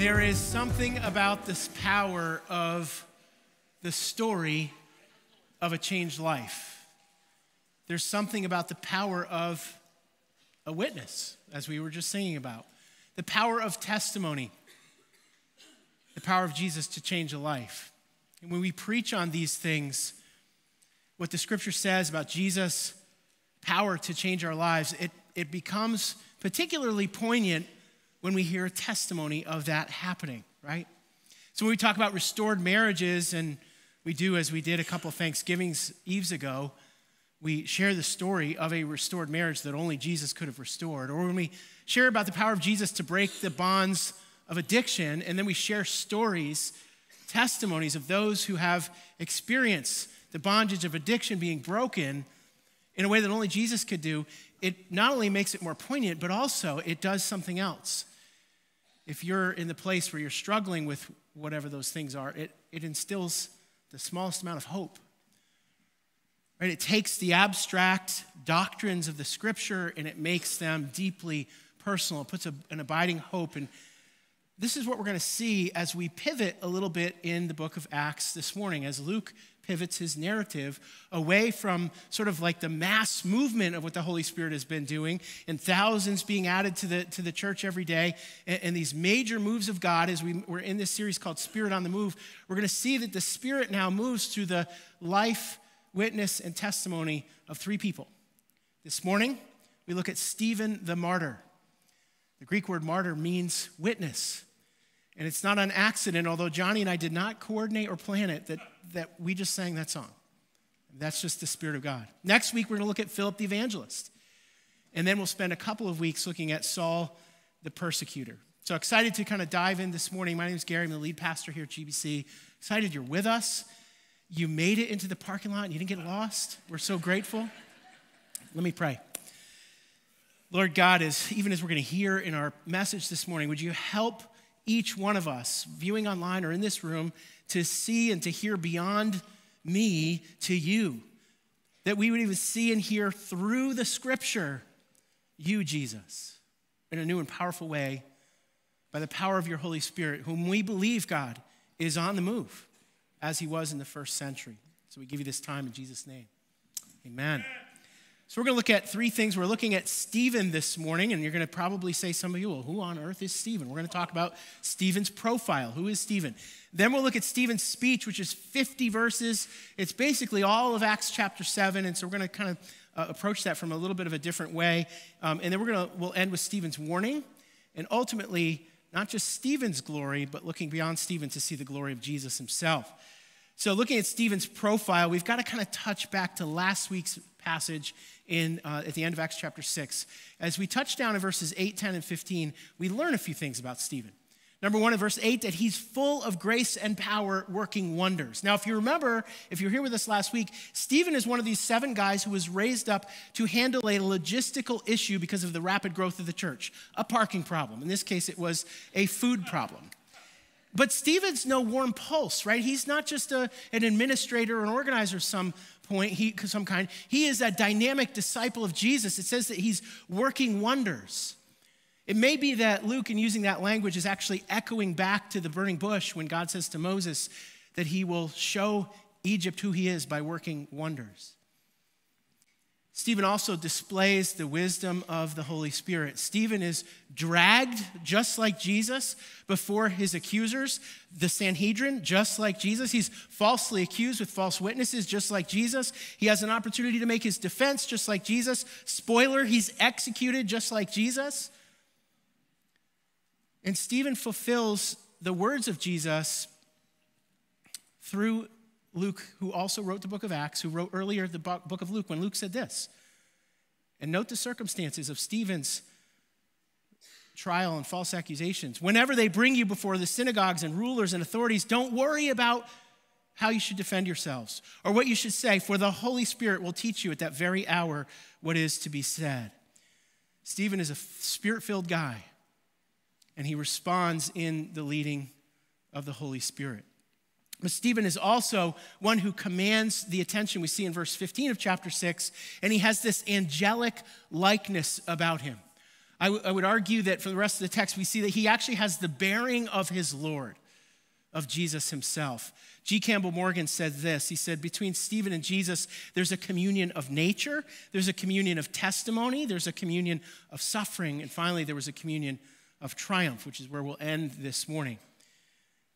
There is something about this power of the story of a changed life. There's something about the power of a witness, as we were just singing about, the power of testimony, the power of Jesus to change a life. And when we preach on these things, what the scripture says about Jesus' power to change our lives, it, it becomes particularly poignant when we hear a testimony of that happening, right? So when we talk about restored marriages, and we do as we did a couple of Thanksgivings Eves ago, we share the story of a restored marriage that only Jesus could have restored. Or when we share about the power of Jesus to break the bonds of addiction, and then we share stories, testimonies of those who have experienced the bondage of addiction being broken in a way that only Jesus could do, it not only makes it more poignant, but also it does something else. If you're in the place where you're struggling with whatever those things are, it, it instills the smallest amount of hope. Right? It takes the abstract doctrines of the scripture and it makes them deeply personal. It puts a, an abiding hope. And this is what we're going to see as we pivot a little bit in the book of Acts this morning, as Luke pivots his narrative away from sort of like the mass movement of what the Holy Spirit has been doing and thousands being added to the, to the church every day and, and these major moves of God as we, we're in this series called Spirit on the Move. We're going to see that the Spirit now moves through the life, witness, and testimony of three people. This morning, we look at Stephen the martyr. The Greek word martyr means witness. And it's not an accident, although Johnny and I did not coordinate or plan it, that, that we just sang that song. That's just the Spirit of God. Next week, we're going to look at Philip the evangelist. And then we'll spend a couple of weeks looking at Saul the persecutor. So excited to kind of dive in this morning. My name is Gary, I'm the lead pastor here at GBC. Excited you're with us. You made it into the parking lot and you didn't get lost. We're so grateful. Let me pray. Lord God, as even as we're going to hear in our message this morning, would you help each one of us, viewing online or in this room, to see and to hear beyond me to you. That we would even see and hear through the scripture you, Jesus, in a new and powerful way by the power of your Holy Spirit, whom we believe, God, is on the move as he was in the first century. So we give you this time in Jesus' name. Amen. So we're going to look at three things. We're looking at Stephen this morning, and you're going to probably say, some of you, well, who on earth is Stephen? We're going to talk about Stephen's profile. Who is Stephen? Then we'll look at Stephen's speech, which is 50 verses. It's basically all of Acts chapter 7, and so we're going to kind of uh, approach that from a little bit of a different way. Um, and then we're going to, we'll end with Stephen's warning, and ultimately, not just Stephen's glory, but looking beyond Stephen to see the glory of Jesus himself. So, looking at Stephen's profile, we've got to kind of touch back to last week's passage in, uh, at the end of Acts chapter 6. As we touch down in verses 8, 10, and 15, we learn a few things about Stephen. Number one, in verse 8, that he's full of grace and power working wonders. Now, if you remember, if you're here with us last week, Stephen is one of these seven guys who was raised up to handle a logistical issue because of the rapid growth of the church, a parking problem. In this case, it was a food problem. But Stephen's no warm pulse, right? He's not just a, an administrator or an organizer some point, he, some kind. He is a dynamic disciple of Jesus. It says that he's working wonders. It may be that Luke, in using that language, is actually echoing back to the burning bush when God says to Moses that he will show Egypt who he is by working wonders. Stephen also displays the wisdom of the Holy Spirit. Stephen is dragged, just like Jesus, before his accusers, the Sanhedrin, just like Jesus. He's falsely accused with false witnesses, just like Jesus. He has an opportunity to make his defense, just like Jesus. Spoiler, he's executed, just like Jesus. And Stephen fulfills the words of Jesus through Luke, who also wrote the book of Acts, who wrote earlier the book of Luke, when Luke said this. And note the circumstances of Stephen's trial and false accusations. Whenever they bring you before the synagogues and rulers and authorities, don't worry about how you should defend yourselves or what you should say, for the Holy Spirit will teach you at that very hour what is to be said. Stephen is a spirit filled guy, and he responds in the leading of the Holy Spirit. But Stephen is also one who commands the attention we see in verse 15 of chapter 6, and he has this angelic likeness about him. I, w- I would argue that for the rest of the text, we see that he actually has the bearing of his Lord, of Jesus himself. G. Campbell Morgan said this He said, Between Stephen and Jesus, there's a communion of nature, there's a communion of testimony, there's a communion of suffering, and finally, there was a communion of triumph, which is where we'll end this morning.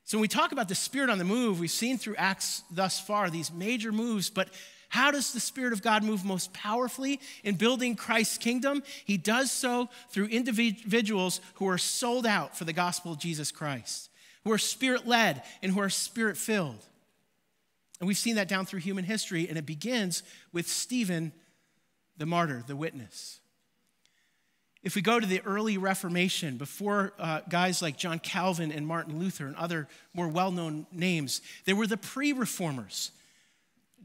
So, when we talk about the Spirit on the move, we've seen through Acts thus far these major moves, but how does the Spirit of God move most powerfully in building Christ's kingdom? He does so through individuals who are sold out for the gospel of Jesus Christ, who are spirit led and who are spirit filled. And we've seen that down through human history, and it begins with Stephen, the martyr, the witness. If we go to the early Reformation, before uh, guys like John Calvin and Martin Luther and other more well known names, there were the pre reformers.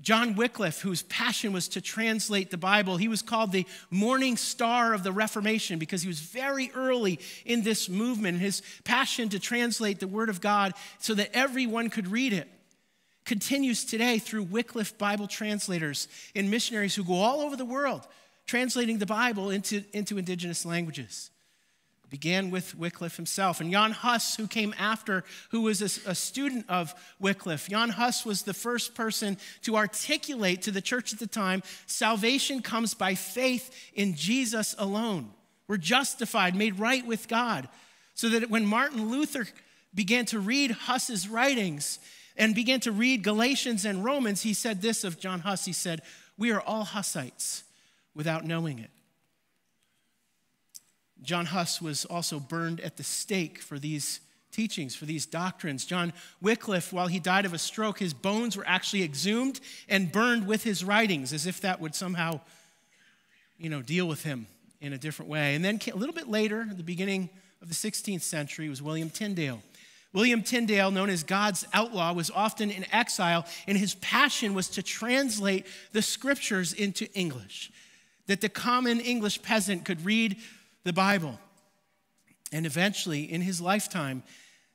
John Wycliffe, whose passion was to translate the Bible, he was called the morning star of the Reformation because he was very early in this movement. His passion to translate the Word of God so that everyone could read it continues today through Wycliffe Bible translators and missionaries who go all over the world translating the Bible into, into indigenous languages began with Wycliffe himself. And Jan Hus, who came after, who was a, a, student of Wycliffe, Jan Hus was the first person to articulate to the church at the time salvation comes by faith in Jesus alone. We're justified, made right with God. So that when Martin Luther began to read Huss's writings and began to read Galatians and Romans, he said this of John Huss he said, We are all Hussites without knowing it. John Huss was also burned at the stake for these teachings, for these doctrines. John Wycliffe, while he died of a stroke, his bones were actually exhumed and burned with his writings, as if that would somehow, you know, deal with him in a different way. And then a little bit later, at the beginning of the 16th century, was William Tyndale. William Tyndale, known as God's outlaw, was often in exile, and his passion was to translate the scriptures into English, that the common English peasant could read the Bible. And eventually, in his lifetime,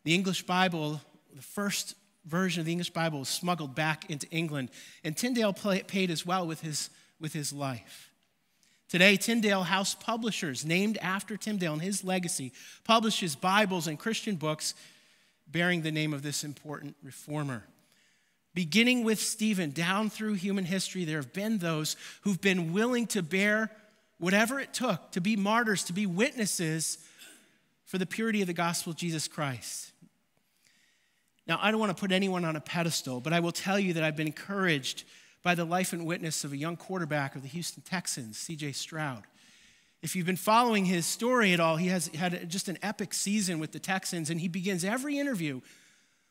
the English Bible, the first version of the English Bible, was smuggled back into England. And Tyndale paid as well with his, with his life. Today, Tyndale House Publishers, named after Tyndale and his legacy, publishes Bibles and Christian books bearing the name of this important reformer. Beginning with Stephen, down through human history, there have been those who've been willing to bear whatever it took to be martyrs, to be witnesses for the purity of the gospel of Jesus Christ. Now, I don't want to put anyone on a pedestal, but I will tell you that I've been encouraged by the life and witness of a young quarterback of the Houston Texans, CJ Stroud. If you've been following his story at all, he has had just an epic season with the Texans, and he begins every interview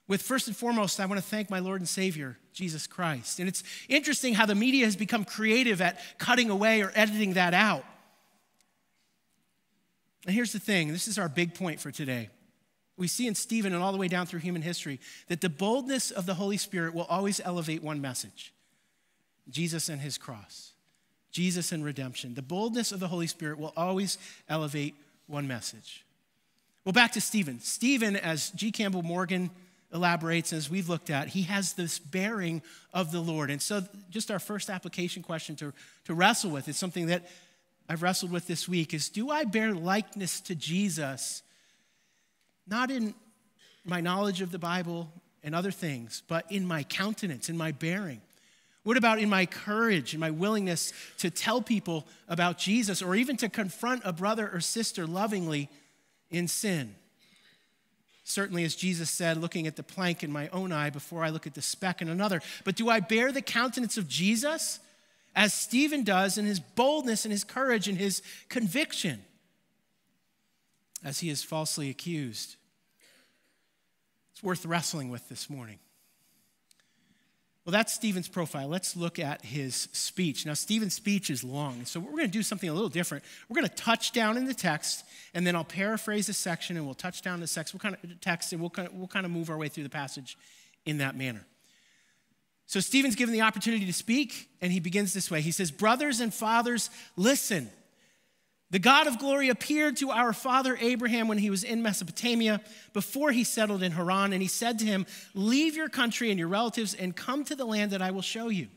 with first and foremost, I want to thank my Lord and Savior, Jesus Christ. And it's interesting how the media has become creative at cutting away or editing that out. And here's the thing this is our big point for today. We see in Stephen and all the way down through human history that the boldness of the Holy Spirit will always elevate one message Jesus and his cross, Jesus and redemption. The boldness of the Holy Spirit will always elevate one message. Well, back to Stephen. Stephen, as G. Campbell Morgan elaborates, as we've looked at, he has this bearing of the Lord. And so, just our first application question to, to wrestle with is something that I've wrestled with this week is do I bear likeness to Jesus, not in my knowledge of the Bible and other things, but in my countenance, in my bearing? What about in my courage and my willingness to tell people about Jesus or even to confront a brother or sister lovingly in sin? Certainly, as Jesus said, looking at the plank in my own eye before I look at the speck in another. But do I bear the countenance of Jesus as Stephen does in his boldness and his courage and his conviction as he is falsely accused? It's worth wrestling with this morning. Well, that's Stephen's profile. Let's look at his speech. Now, Stephen's speech is long, so we're going to do something a little different. We're going to touch down in the text, and then I'll paraphrase a section, and we'll touch down the section, we'll kind of text, and we'll kind of, we'll kind of move our way through the passage in that manner. So, Stephen's given the opportunity to speak, and he begins this way. He says, Brothers and fathers, listen. The God of glory appeared to our father Abraham when he was in Mesopotamia before he settled in Haran, and he said to him, Leave your country and your relatives and come to the land that I will show you.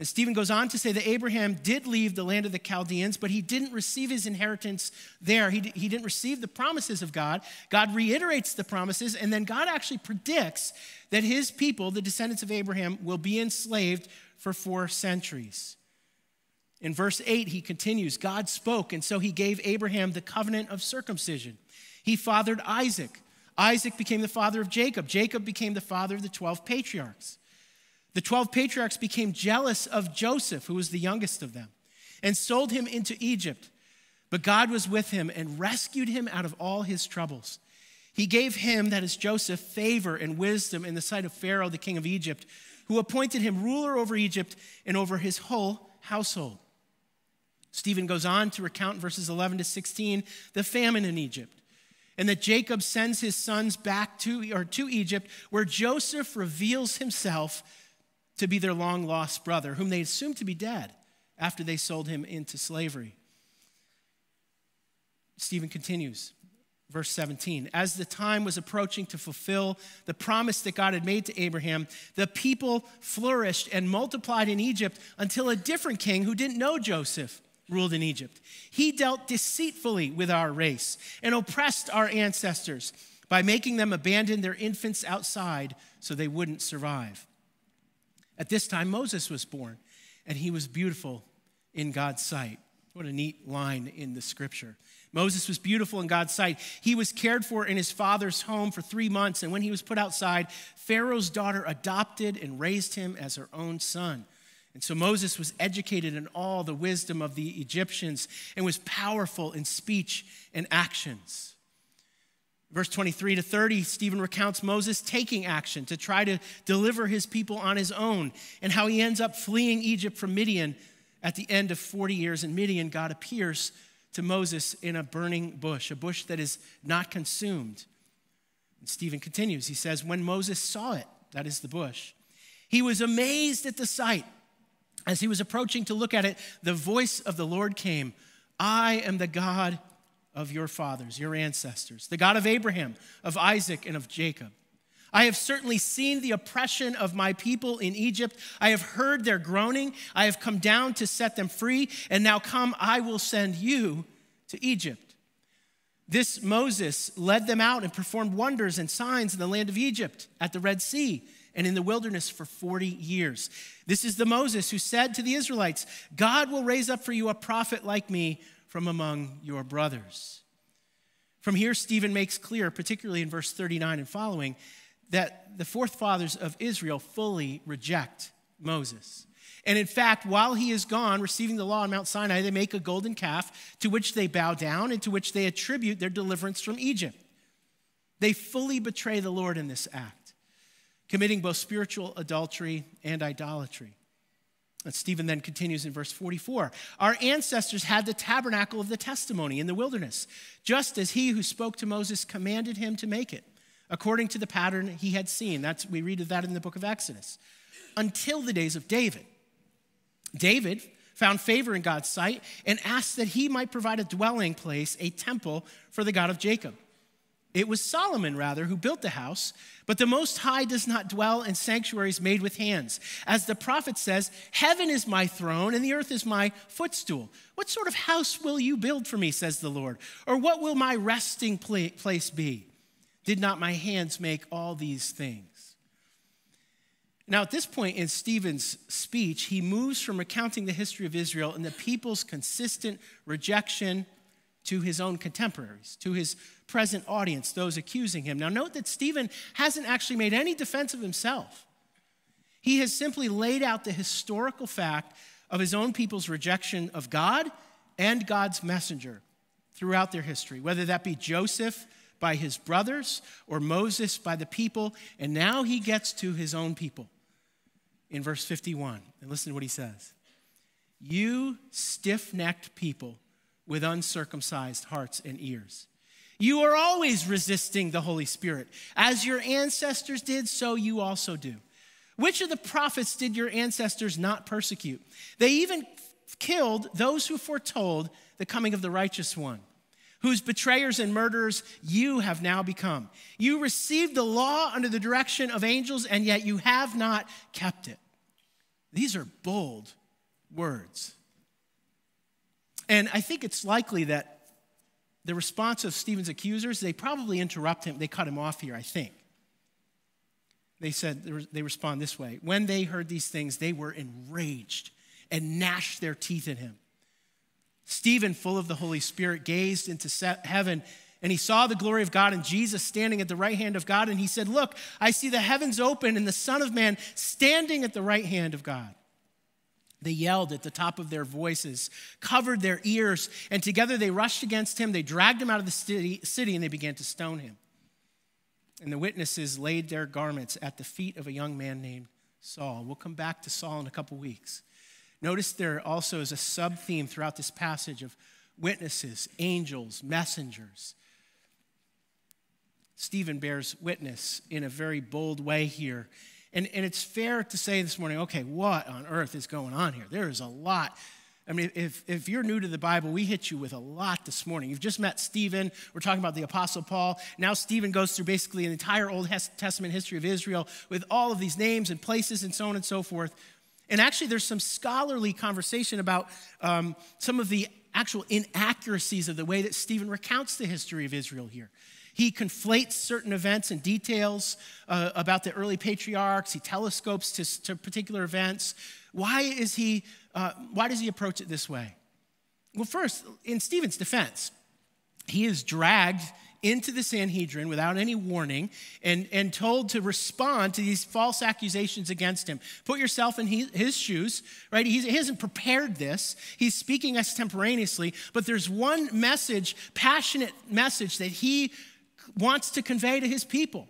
And Stephen goes on to say that Abraham did leave the land of the Chaldeans, but he didn't receive his inheritance there. He, he didn't receive the promises of God. God reiterates the promises, and then God actually predicts that his people, the descendants of Abraham, will be enslaved for four centuries. In verse 8, he continues God spoke, and so he gave Abraham the covenant of circumcision. He fathered Isaac. Isaac became the father of Jacob. Jacob became the father of the 12 patriarchs. The 12 patriarchs became jealous of Joseph, who was the youngest of them, and sold him into Egypt. But God was with him and rescued him out of all his troubles. He gave him, that is Joseph, favor and wisdom in the sight of Pharaoh, the king of Egypt, who appointed him ruler over Egypt and over his whole household. Stephen goes on to recount verses 11 to 16 the famine in Egypt and that Jacob sends his sons back to, or to Egypt, where Joseph reveals himself to be their long lost brother, whom they assumed to be dead after they sold him into slavery. Stephen continues, verse 17. As the time was approaching to fulfill the promise that God had made to Abraham, the people flourished and multiplied in Egypt until a different king who didn't know Joseph ruled in Egypt. He dealt deceitfully with our race and oppressed our ancestors by making them abandon their infants outside so they wouldn't survive. At this time, Moses was born, and he was beautiful in God's sight. What a neat line in the scripture. Moses was beautiful in God's sight. He was cared for in his father's home for three months, and when he was put outside, Pharaoh's daughter adopted and raised him as her own son. And so Moses was educated in all the wisdom of the Egyptians and was powerful in speech and actions. Verse 23 to 30, Stephen recounts Moses taking action to try to deliver his people on his own and how he ends up fleeing Egypt from Midian. At the end of 40 years in Midian, God appears to Moses in a burning bush, a bush that is not consumed. And Stephen continues. He says, When Moses saw it, that is the bush, he was amazed at the sight as he was approaching to look at it, the voice of the Lord came I am the God of your fathers, your ancestors, the God of Abraham, of Isaac, and of Jacob. I have certainly seen the oppression of my people in Egypt. I have heard their groaning. I have come down to set them free. And now come, I will send you to Egypt. This Moses led them out and performed wonders and signs in the land of Egypt at the Red Sea and in the wilderness for 40 years. This is the Moses who said to the Israelites, God will raise up for you a prophet like me from among your brothers. From here, Stephen makes clear, particularly in verse 39 and following, that the forefathers of Israel fully reject Moses. And in fact, while he is gone receiving the law on Mount Sinai, they make a golden calf to which they bow down and to which they attribute their deliverance from Egypt. They fully betray the Lord in this act committing both spiritual adultery and idolatry. And Stephen then continues in verse 44 Our ancestors had the tabernacle of the testimony in the wilderness, just as he who spoke to Moses commanded him to make it, according to the pattern he had seen. That's, we read of that in the book of Exodus. Until the days of David. David found favor in God's sight and asked that he might provide a dwelling place, a temple for the God of Jacob. It was Solomon, rather, who built the house, but the Most High does not dwell in sanctuaries made with hands. As the prophet says, Heaven is my throne and the earth is my footstool. What sort of house will you build for me, says the Lord? Or what will my resting place be? Did not my hands make all these things? Now, at this point in Stephen's speech, he moves from recounting the history of Israel and the people's consistent rejection to his own contemporaries, to his present audience, those accusing him. Now, note that Stephen hasn't actually made any defense of himself. He has simply laid out the historical fact of his own people's rejection of God and God's messenger throughout their history, whether that be Joseph by his brothers or Moses by the people. And now he gets to his own people in verse 51. And listen to what he says You stiff necked people with uncircumcised hearts and ears. You are always resisting the Holy Spirit. As your ancestors did, so you also do. Which of the prophets did your ancestors not persecute? They even killed those who foretold the coming of the righteous one, whose betrayers and murderers you have now become. You received the law under the direction of angels, and yet you have not kept it. These are bold words. And I think it's likely that the response of Stephen's accusers, they probably interrupt him, they cut him off here, I think. They said, they respond this way When they heard these things, they were enraged and gnashed their teeth at him. Stephen, full of the Holy Spirit, gazed into heaven and he saw the glory of God and Jesus standing at the right hand of God. And he said, Look, I see the heavens open and the Son of Man standing at the right hand of God. They yelled at the top of their voices, covered their ears, and together they rushed against him. They dragged him out of the city, city and they began to stone him. And the witnesses laid their garments at the feet of a young man named Saul. We'll come back to Saul in a couple weeks. Notice there also is a sub theme throughout this passage of witnesses, angels, messengers. Stephen bears witness in a very bold way here. And, and it's fair to say this morning, okay, what on earth is going on here? There is a lot. I mean, if, if you're new to the Bible, we hit you with a lot this morning. You've just met Stephen. We're talking about the Apostle Paul. Now, Stephen goes through basically an entire Old Testament history of Israel with all of these names and places and so on and so forth. And actually, there's some scholarly conversation about um, some of the actual inaccuracies of the way that Stephen recounts the history of Israel here. He conflates certain events and details uh, about the early patriarchs. He telescopes to, to particular events. Why is he? Uh, why does he approach it this way? Well, first, in Stephen's defense, he is dragged into the Sanhedrin without any warning and, and told to respond to these false accusations against him. Put yourself in his, his shoes, right? He's, he hasn't prepared this. He's speaking extemporaneously, but there's one message, passionate message that he wants to convey to his people.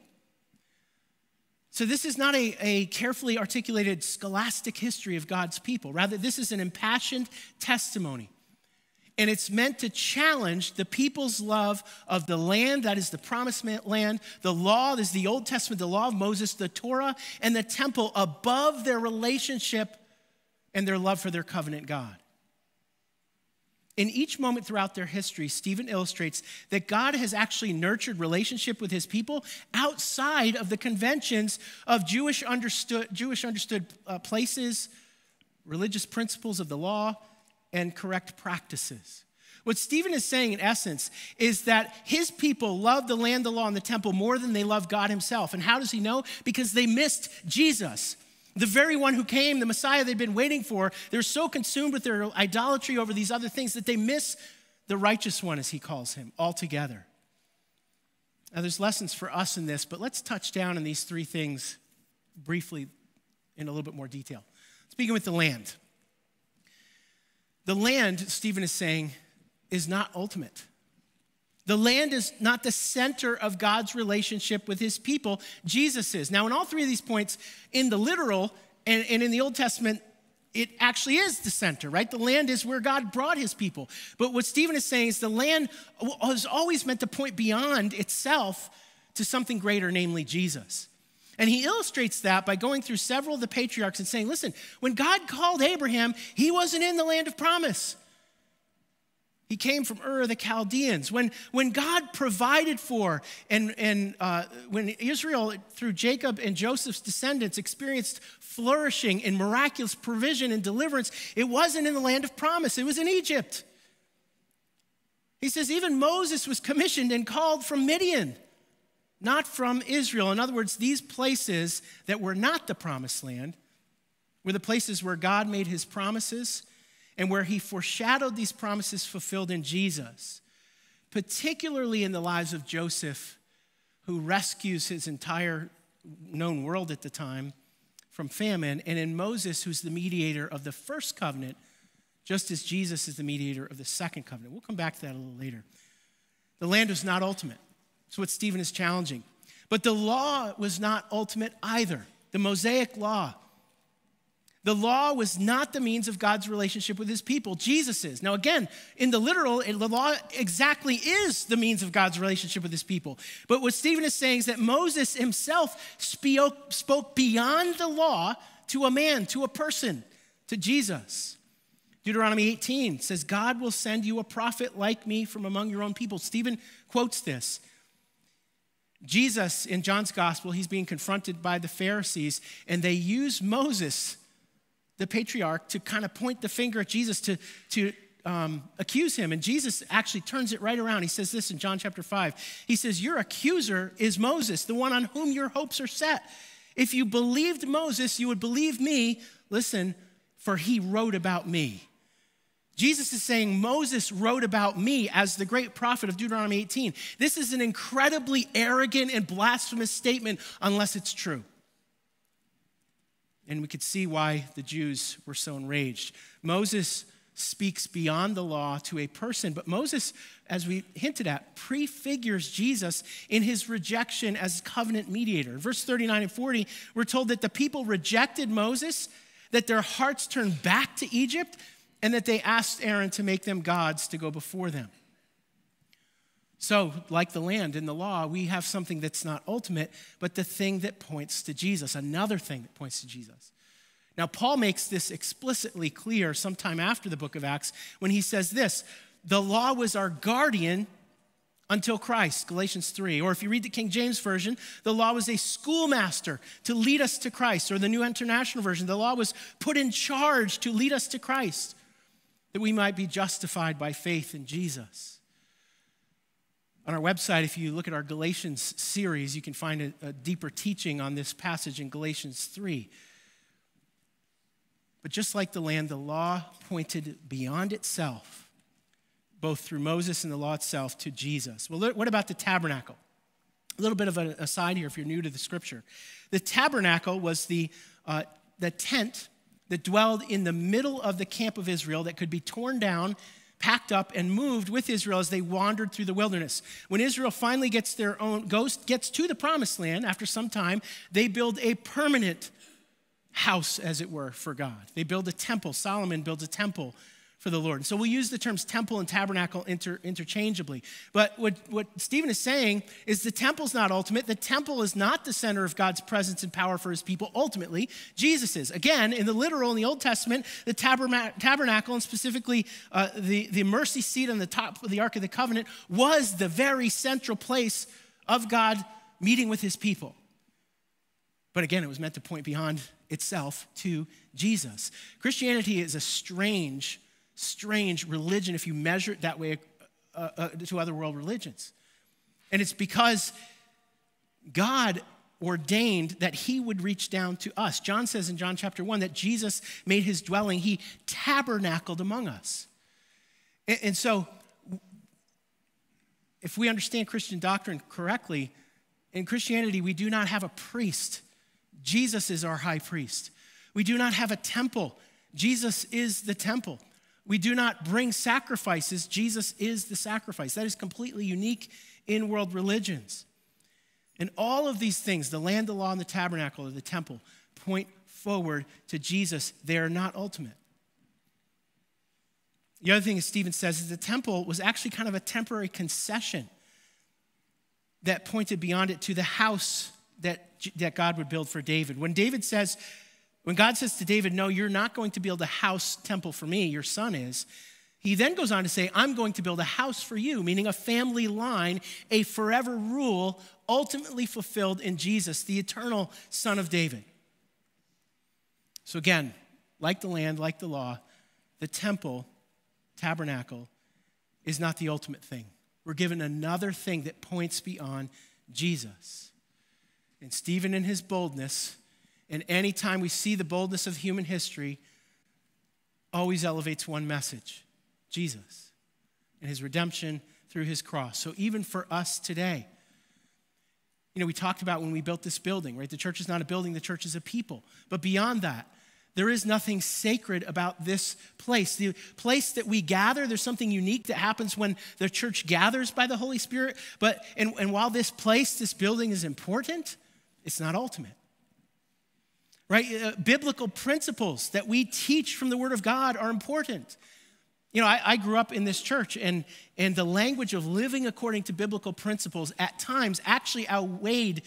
So, this is not a, a, carefully articulated scholastic history of God's people. Rather, this is an impassioned testimony. And it's meant to challenge the people's love of the land, that is the promised land, the law, that is the Old Testament, the law of Moses, the Torah, and the temple above their relationship and their love for their covenant God. In each moment throughout their history, Stephen illustrates that God has actually nurtured relationship with his people outside of the conventions of Jewish understood, Jewish understood uh, places, religious principles of the law, and correct practices. What Stephen is saying, in essence, is that his people love the land, the law, and the temple more than they love God himself. And how does he know? Because they missed Jesus the very one who came, the Messiah they've been waiting for, they're so consumed with their idolatry over these other things that they miss the righteous one, as he calls him, altogether. Now, there's lessons for us in this, but let's touch down on these three things briefly in a little bit more detail. Speaking with the land. The land, Stephen is saying, is not ultimate. The land is not the center of God's relationship with his people. Jesus is. Now, in all three of these points, in the literal and, and in the Old Testament, it actually is the center, right? The land is where God brought his people. But what Stephen is saying is the land was always meant to point beyond itself to something greater, namely Jesus. And he illustrates that by going through several of the patriarchs and saying, listen, when God called Abraham, he wasn't in the land of promise. He came from Ur of the Chaldeans. When, when God provided for, and, and uh, when Israel, through Jacob and Joseph's descendants, experienced flourishing and miraculous provision and deliverance, it wasn't in the land of promise, it was in Egypt. He says, even Moses was commissioned and called from Midian, not from Israel. In other words, these places that were not the promised land were the places where God made his promises and where he foreshadowed these promises fulfilled in Jesus, particularly in the lives of Joseph, who rescues his entire known world at the time from famine, and in Moses, who's the mediator of the first covenant, just as Jesus is the mediator of the second covenant. We'll come back to that a little later. The land was not ultimate. That's what Stephen is challenging. But the law was not ultimate either. The Mosaic law the law was not the means of God's relationship with his people. Jesus is. Now, again, in the literal, the law exactly is the means of God's relationship with his people. But what Stephen is saying is that Moses himself spoke, beyond the law to a man, to a person, to Jesus. Deuteronomy 18 says, God will send you a prophet like me from among your own people. Stephen quotes this. Jesus, in John's gospel, he's being confronted by the Pharisees, and they use Moses the patriarch, to kind of point the finger at Jesus to, to um, accuse him. And Jesus actually turns it right around. He says this in John chapter 5. He says, Your accuser is Moses, the one on whom your hopes are set. If you believed Moses, you would believe me. Listen, for he wrote about me. Jesus is saying, Moses wrote about me as the great prophet of Deuteronomy 18. This is an incredibly arrogant and blasphemous statement unless it's true. And we could see why the Jews were so enraged. Moses speaks beyond the law to a person. But Moses, as we hinted at, prefigures Jesus in his rejection as covenant mediator. Verse 39 and 40, we're told that the people rejected Moses, that their hearts turned back to Egypt, and that they asked Aaron to make them gods to go before them. So, like the land in the law, we have something that's not ultimate, but the thing that points to Jesus, another thing that points to Jesus. Now, Paul makes this explicitly clear sometime after the book of Acts when he says this the law was our guardian until Christ, Galatians 3. Or if you read the King James Version, the law was a schoolmaster to lead us to Christ. Or the New International Version, the law was put in charge to lead us to Christ, that we might be justified by faith in Jesus. On our website, if you look at our Galatians series, you can find a, a deeper teaching on this passage in Galatians 3. But just like the land, the law pointed beyond itself, both through Moses and the law itself, to Jesus. Well, what about the tabernacle? A little bit of an aside here if you're new to the scripture. The tabernacle was the, uh, the tent that dwelled in the middle of the camp of Israel that could be torn down, packed up, and moved with Israel as they wandered through the wilderness. When Israel finally gets their own, goes, gets to the promised land after some time, they build a permanent house, as it were, for God. They build a temple. Solomon builds a temple for the Lord. And so we'll use the terms temple and tabernacle inter, interchangeably. But what, what Stephen is saying is the temple's not ultimate. The temple is not the center of God's presence and power for his people. Ultimately, Jesus is. Again, in the literal in the Old Testament, the tabernacle, and specifically uh, the, the mercy seat on the top of the Ark of the Covenant, was the very central place of God meeting with his people. But again, it was meant to point beyond itself to Jesus. Christianity is a strange, strange religion if you measure it that way uh, uh, to other world religions. And it's because God ordained that he would reach down to us. John says in John chapter 1 that Jesus made his dwelling, he tabernacled among us. And, and so, if we understand Christian doctrine correctly, in Christianity, we do not have a priest Jesus is our high priest. We do not have a temple. Jesus is the temple. We do not bring sacrifices. Jesus is the sacrifice. That is completely unique in world religions. And all of these things, the land, the law, and the tabernacle, or the temple, point forward to Jesus. They are not ultimate. The other thing, Stephen says, is the temple was actually kind of a temporary concession that pointed beyond it to the house that, that God would build for David. When David says, when God says to David, No, you're not going to build a house temple for me, your son is, he then goes on to say, I'm going to build a house for you, meaning a family line, a forever rule, ultimately fulfilled in Jesus, the eternal Son of David. So, again, like the land, like the law, the temple, tabernacle, is not the ultimate thing. We're given another thing that points beyond Jesus. And Stephen, in his boldness, and anytime we see the boldness of human history, always elevates one message Jesus and his redemption through his cross. So even for us today, you know, we talked about when we built this building, right? The church is not a building, the church is a people. But beyond that, there is nothing sacred about this place. The place that we gather, there's something unique that happens when the church gathers by the Holy Spirit. But, and, and while this place, this building is important, it's not ultimate. Right? Uh, biblical principles that we teach from the Word of God are important. You know, I, I, grew up in this church, and, and the language of living according to biblical principles at times actually outweighed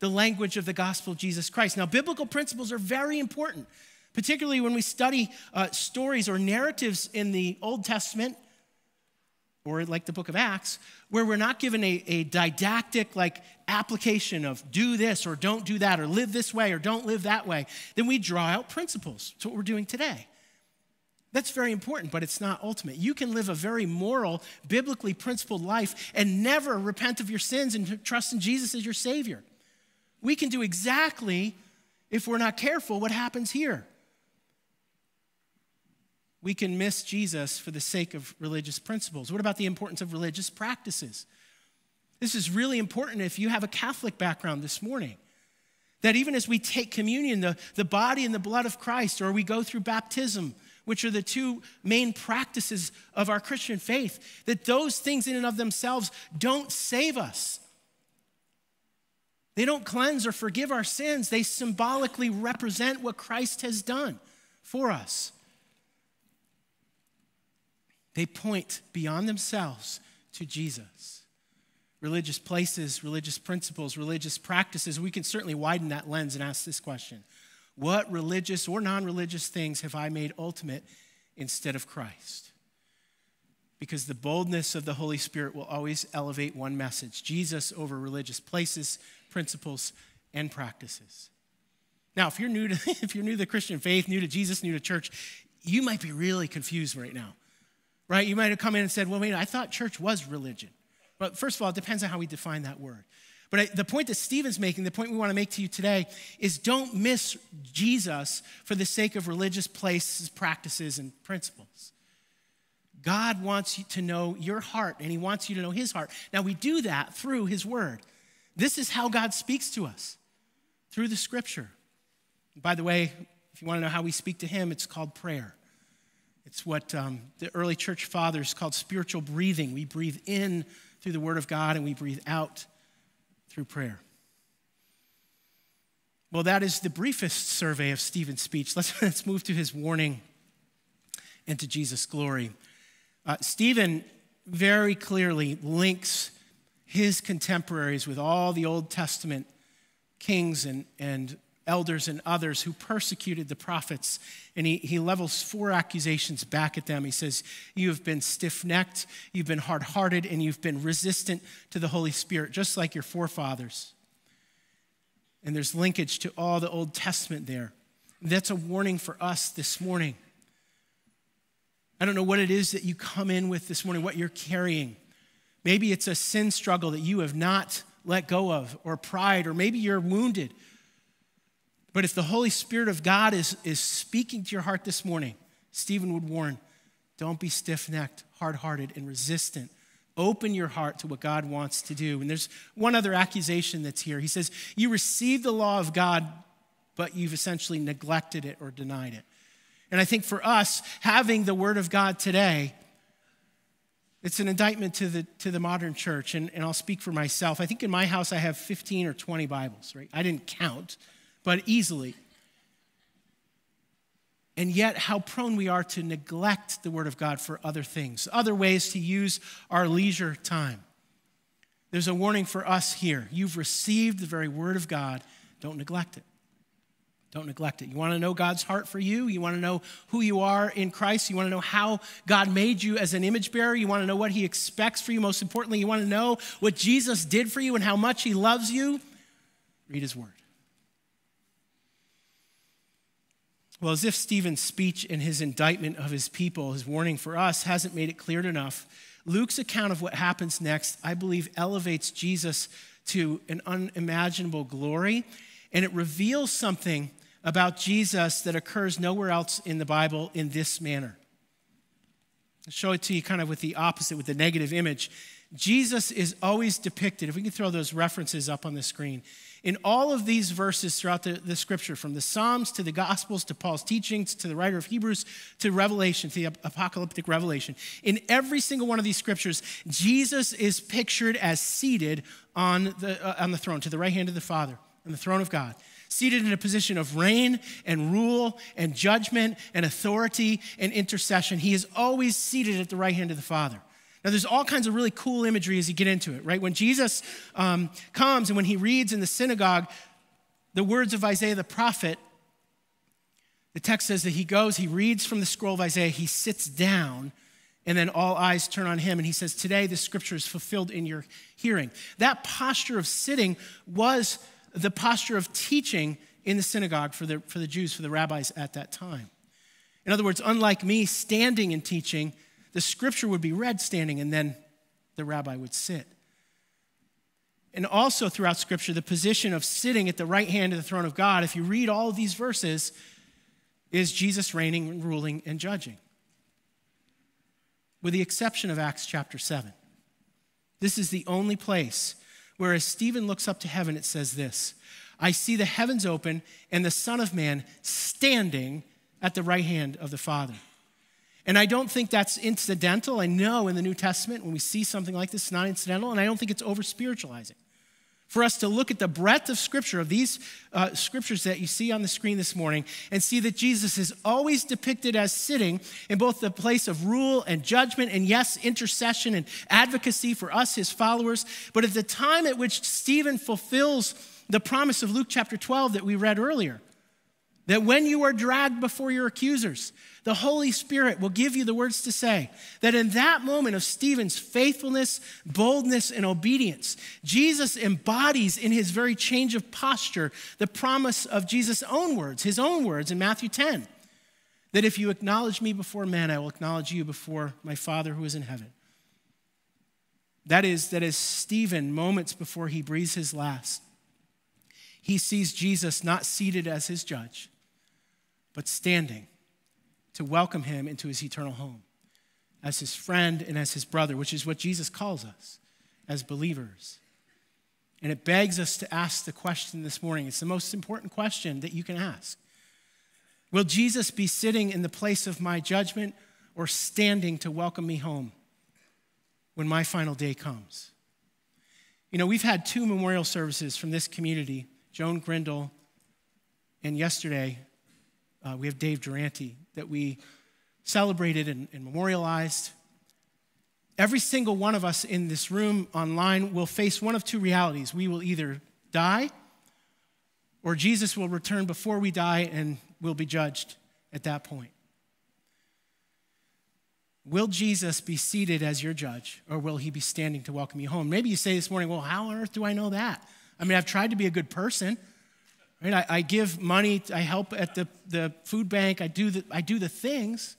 the language of the gospel of Jesus Christ. Now, biblical principles are very important, particularly when we study uh, stories or narratives in the Old Testament or like the book of Acts, where we're not given a, a didactic like application of do this or don't do that or live this way or don't live that way, then we draw out principles. That's what we're doing today. That's very important, but it's not ultimate. You can live a very moral, biblically principled life and never repent of your sins and trust in Jesus as your Savior. We can do exactly, if we're not careful, what happens here. We can miss Jesus for the sake of religious principles. What about the importance of religious practices? This is really important if you have a Catholic background this morning. That even as we take communion, the, the body and the blood of Christ, or we go through baptism, which are the two main practices of our Christian faith, that those things in and of themselves don't save us. They don't cleanse or forgive our sins. They symbolically represent what Christ has done for us. They point beyond themselves to Jesus. Religious places, religious principles, religious practices, we can certainly widen that lens and ask this question what religious or non religious things have I made ultimate instead of Christ? Because the boldness of the Holy Spirit will always elevate one message Jesus over religious places, principles, and practices. Now, if you're new to, if you're new to the Christian faith, new to Jesus, new to church, you might be really confused right now, right? You might have come in and said, well, wait, I thought church was religion. But first of all, it depends on how we define that word. But the point that Stephen's making, the point we want to make to you today, is don't miss Jesus for the sake of religious places, practices, and principles. God wants you to know your heart, and He wants you to know His heart. Now, we do that through His Word. This is how God speaks to us through the Scripture. By the way, if you want to know how we speak to Him, it's called prayer. It's what um, the early church fathers called spiritual breathing. We breathe in through the Word of God, and we breathe out through prayer. Well, that is the briefest survey of Stephen's speech. Let's, let's move to his warning and to Jesus' glory. Uh, Stephen very clearly links his contemporaries with all the Old Testament kings and, and elders and others who persecuted the prophets. And he, he levels four accusations back at them. He says, You have been stiff necked, you've been hard hearted, and you've been resistant to the Holy Spirit, just like your forefathers. And there's linkage to all the Old Testament there. That's a warning for us this morning. I don't know what it is that you come in with this morning, what you're carrying. Maybe it's a sin struggle that you have not let go of, or pride, or maybe you're wounded but if the Holy Spirit of God is, is speaking to your heart this morning, Stephen would warn don't be stiff necked, hard hearted, and resistant. Open your heart to what God wants to do. And there's one other accusation that's here. He says, You received the law of God, but you've essentially neglected it or denied it. And I think for us, having the Word of God today, it's an indictment to the, to the modern church. And, and I'll speak for myself. I think in my house, I have 15 or 20 Bibles, right? I didn't count but easily. And yet, how prone we are to neglect the Word of God for other things, other ways to use our leisure time. There's a warning for us here. You've received the very Word of God, don't neglect it. Don't neglect it. You want to know God's heart for you? You want to know who you are in Christ? You want to know how God made you as an image bearer? You want to know what He expects for you? Most importantly, you want to know what Jesus did for you and how much He loves you? Read His Word. Well, as if Stephen's speech and his indictment of his people, his warning for us, hasn't made it clear enough, Luke's account of what happens next, I believe, elevates Jesus to an unimaginable glory, and it reveals something about Jesus that occurs nowhere else in the Bible in this manner. I'll show it to you kind of with the opposite, with the negative image. Jesus is always depicted, if we can throw those references up on the screen, in all of these verses throughout the, the scripture, from the Psalms to the Gospels to Paul's teachings to the writer of Hebrews to Revelation, to the apocalyptic revelation, in every single one of these scriptures, Jesus is pictured as seated on the, uh, on the throne, to the right hand of the Father, on the throne of God seated in a position of reign and rule and judgment and authority and intercession. He is always seated at the right hand of the Father. Now, there's all kinds of really cool imagery as you get into it, right? When Jesus um, comes and when he reads in the synagogue the words of Isaiah the prophet, the text says that he goes, he reads from the scroll of Isaiah, he sits down, And then all eyes turn on him, and he says, Today the scripture is fulfilled in your hearing. That posture of sitting was the posture of teaching in the synagogue for the, for the Jews, for the rabbis at that time. In other words, unlike me standing and teaching, the scripture would be read standing, and then the rabbi would sit. And also throughout scripture, the position of sitting at the right hand of the throne of God, if you read all of these verses, is Jesus reigning, and ruling, and judging with the exception of Acts chapter 7. This is the only place where, as Stephen looks up to heaven, it says this I see the heavens open and the Son of Man standing at the right hand of the Father. And I don't think that's incidental. I know in the New Testament, when we see something like this, it's not incidental, and I don't think it's over spiritualizing for us to look at the breadth of Scripture, of these uh, scriptures that you see on the screen this morning, and see that Jesus is always depicted as sitting in both the place of rule and judgment, and yes, intercession and advocacy for us, his followers. But at the time at which Stephen fulfills the promise of Luke chapter 12 that we read earlier, that when you are dragged before your accusers, the Holy Spirit will give you the words to say. That in that moment of Stephen's faithfulness, boldness, and obedience, Jesus embodies in his very change of posture the promise of Jesus' own words, his own words in Matthew 10 that if you acknowledge me before men, I will acknowledge you before my Father who is in heaven. That is, that as Stephen, moments before he breathes his last, he sees Jesus not seated as his judge, but standing to welcome him into his eternal home as his friend and as his brother, which is what Jesus calls us as believers. And it begs us to ask the question this morning. It's the most important question that you can ask. Will Jesus be sitting in the place of my judgment or standing to welcome me home when my final day comes? You know, we've had two memorial services from this community Joan Grindle, and yesterday uh, we have Dave Durante that we celebrated and, and memorialized. Every single one of us in this room online will face one of two realities. We will either die, or Jesus will return before we die and we'll be judged at that point. Will Jesus be seated as your judge, or will he be standing to welcome you home? Maybe you say this morning, well, how on earth do I know that? I mean, I've tried to be a good person. Right? I, I give money, I help at the, the food bank, I do the, I do the things.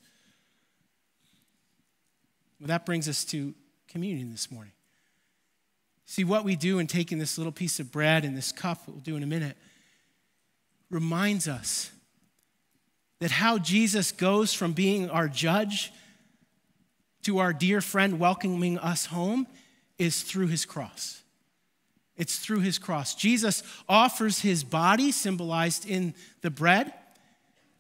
Well, that brings us to communion this morning. See, what we do in taking this little piece of bread and this cup, we'll do in a minute, reminds us that how Jesus goes from being our judge to our dear friend welcoming us home is through his cross. It's through his cross. Jesus offers his body, symbolized in the bread,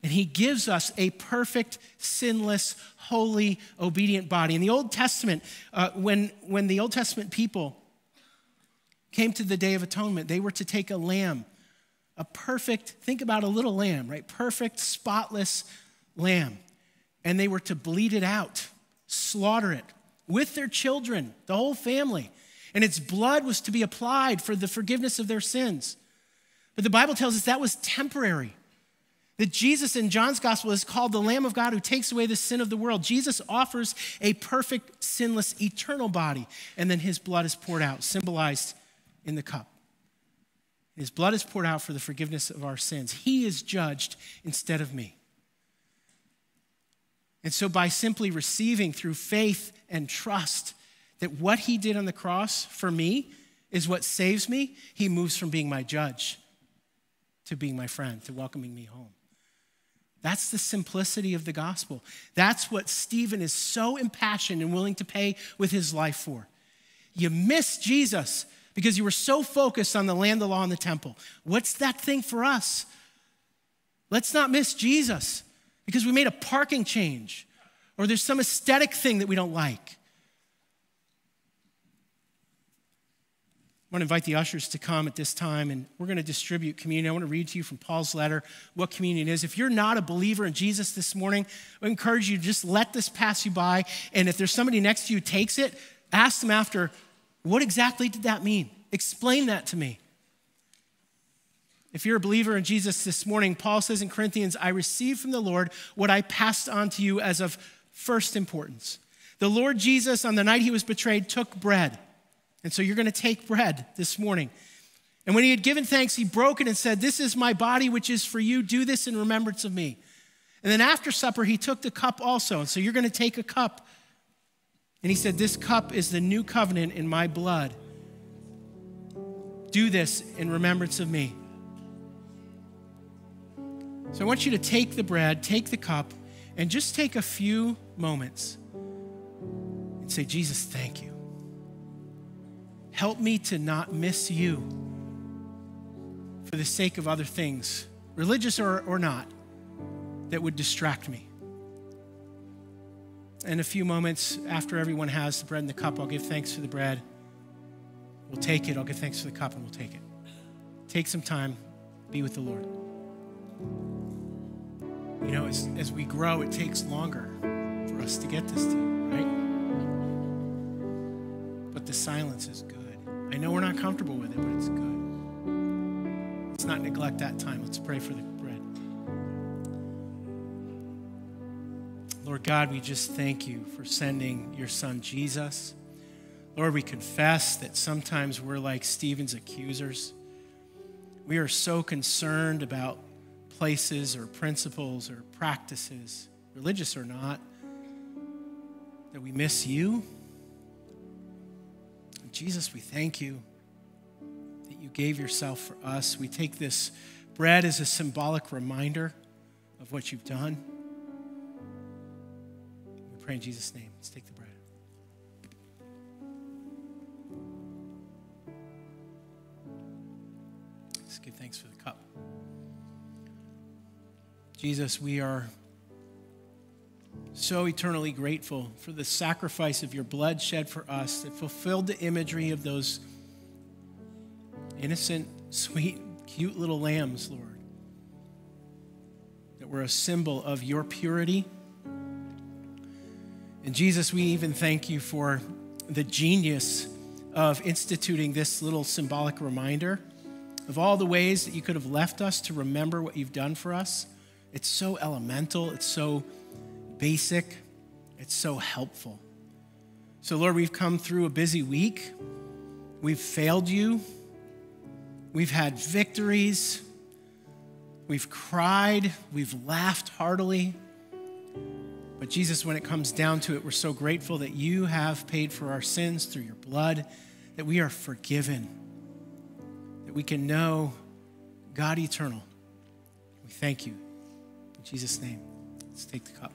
and he gives us a perfect, sinless, holy, obedient body. In the Old Testament, uh, when, when the Old Testament people came to the Day of Atonement, they were to take a lamb, a perfect, think about a little lamb, right? Perfect, spotless lamb. And they were to bleed it out, slaughter it with their children, the whole family and its blood was to be applied for the forgiveness of their sins. But the Bible tells us that was temporary. That Jesus in John's gospel is called the Lamb of God who takes away the sin of the world. Jesus offers a perfect, sinless, eternal body, and then his blood is poured out, symbolized in the cup. His blood is poured out for the forgiveness of our sins. He is judged instead of me. And so, by simply receiving through faith and trust that what he did on the cross for me is what saves me, he moves from being my judge to being my friend, to welcoming me home. That's the simplicity of the gospel. That's what Stephen is so impassioned and willing to pay with his life for. You miss Jesus because you were so focused on the land, the law, and the temple. What's that thing for us? Let's not miss Jesus because we made a parking change or there's some aesthetic thing that we don't like. I want to invite the ushers to come at this time and we're going to distribute communion. I want to read to you from Paul's letter what communion is. If you're not a believer in Jesus this morning, I encourage you to just let this pass you by. And if there's somebody next to you takes it, ask them after, what exactly did that mean? Explain that to me. If you're a believer in Jesus this morning, Paul says in Corinthians, I received from the Lord what I passed on to you as of first importance the Lord Jesus, on the night he was betrayed, took bread. And so you're going to take bread this morning. And when he had given thanks, he broke it and said, This is my body, which is for you. Do this in remembrance of me. And then after supper, he took the cup also. And so you're going to take a cup. And he said, This cup is the new covenant in my blood. Do this in remembrance of me. So I want you to take the bread, take the cup, and just take a few moments and say, Jesus, thank you. Help me to not miss you for the sake of other things, religious or, or not, that would distract me. In a few moments, after everyone has the bread and the cup, I'll give thanks for the bread. We'll take it. I'll give thanks for the cup and we'll take it. Take some time, be with the Lord. You know, as, as we grow, it takes longer for us to get this to you, right? But the silence is good. I know we're not comfortable with it, but it's good. Let's not neglect that time. Let's pray for the bread. Lord God, we just thank you for sending your son Jesus. Lord, we confess that sometimes we're like Stephen's accusers. We are so concerned about places or principles or practices, religious or not, that we miss you. Jesus, we thank you that you gave yourself for us. We take this bread as a symbolic reminder of what you've done. We pray in Jesus' name. Let's take the bread. Let's give thanks for the cup. Jesus, we are so eternally grateful for the sacrifice of your blood shed for us that fulfilled the imagery of those innocent, sweet, cute little lambs, Lord, that were a symbol of your purity. And Jesus, we even thank you for the genius of instituting this little symbolic reminder of all the ways that you could have left us to remember what you've done for us. It's so elemental, it's so basic, it's so helpful. So, Lord, we've come through a busy week. We've failed you. We've had victories. We've cried. We've laughed heartily. But, Jesus, when it comes down to it, we're so grateful that you have paid for our sins through your blood, that we are forgiven, that we can know God eternal. We thank you. In Jesus' name, let's take the cup.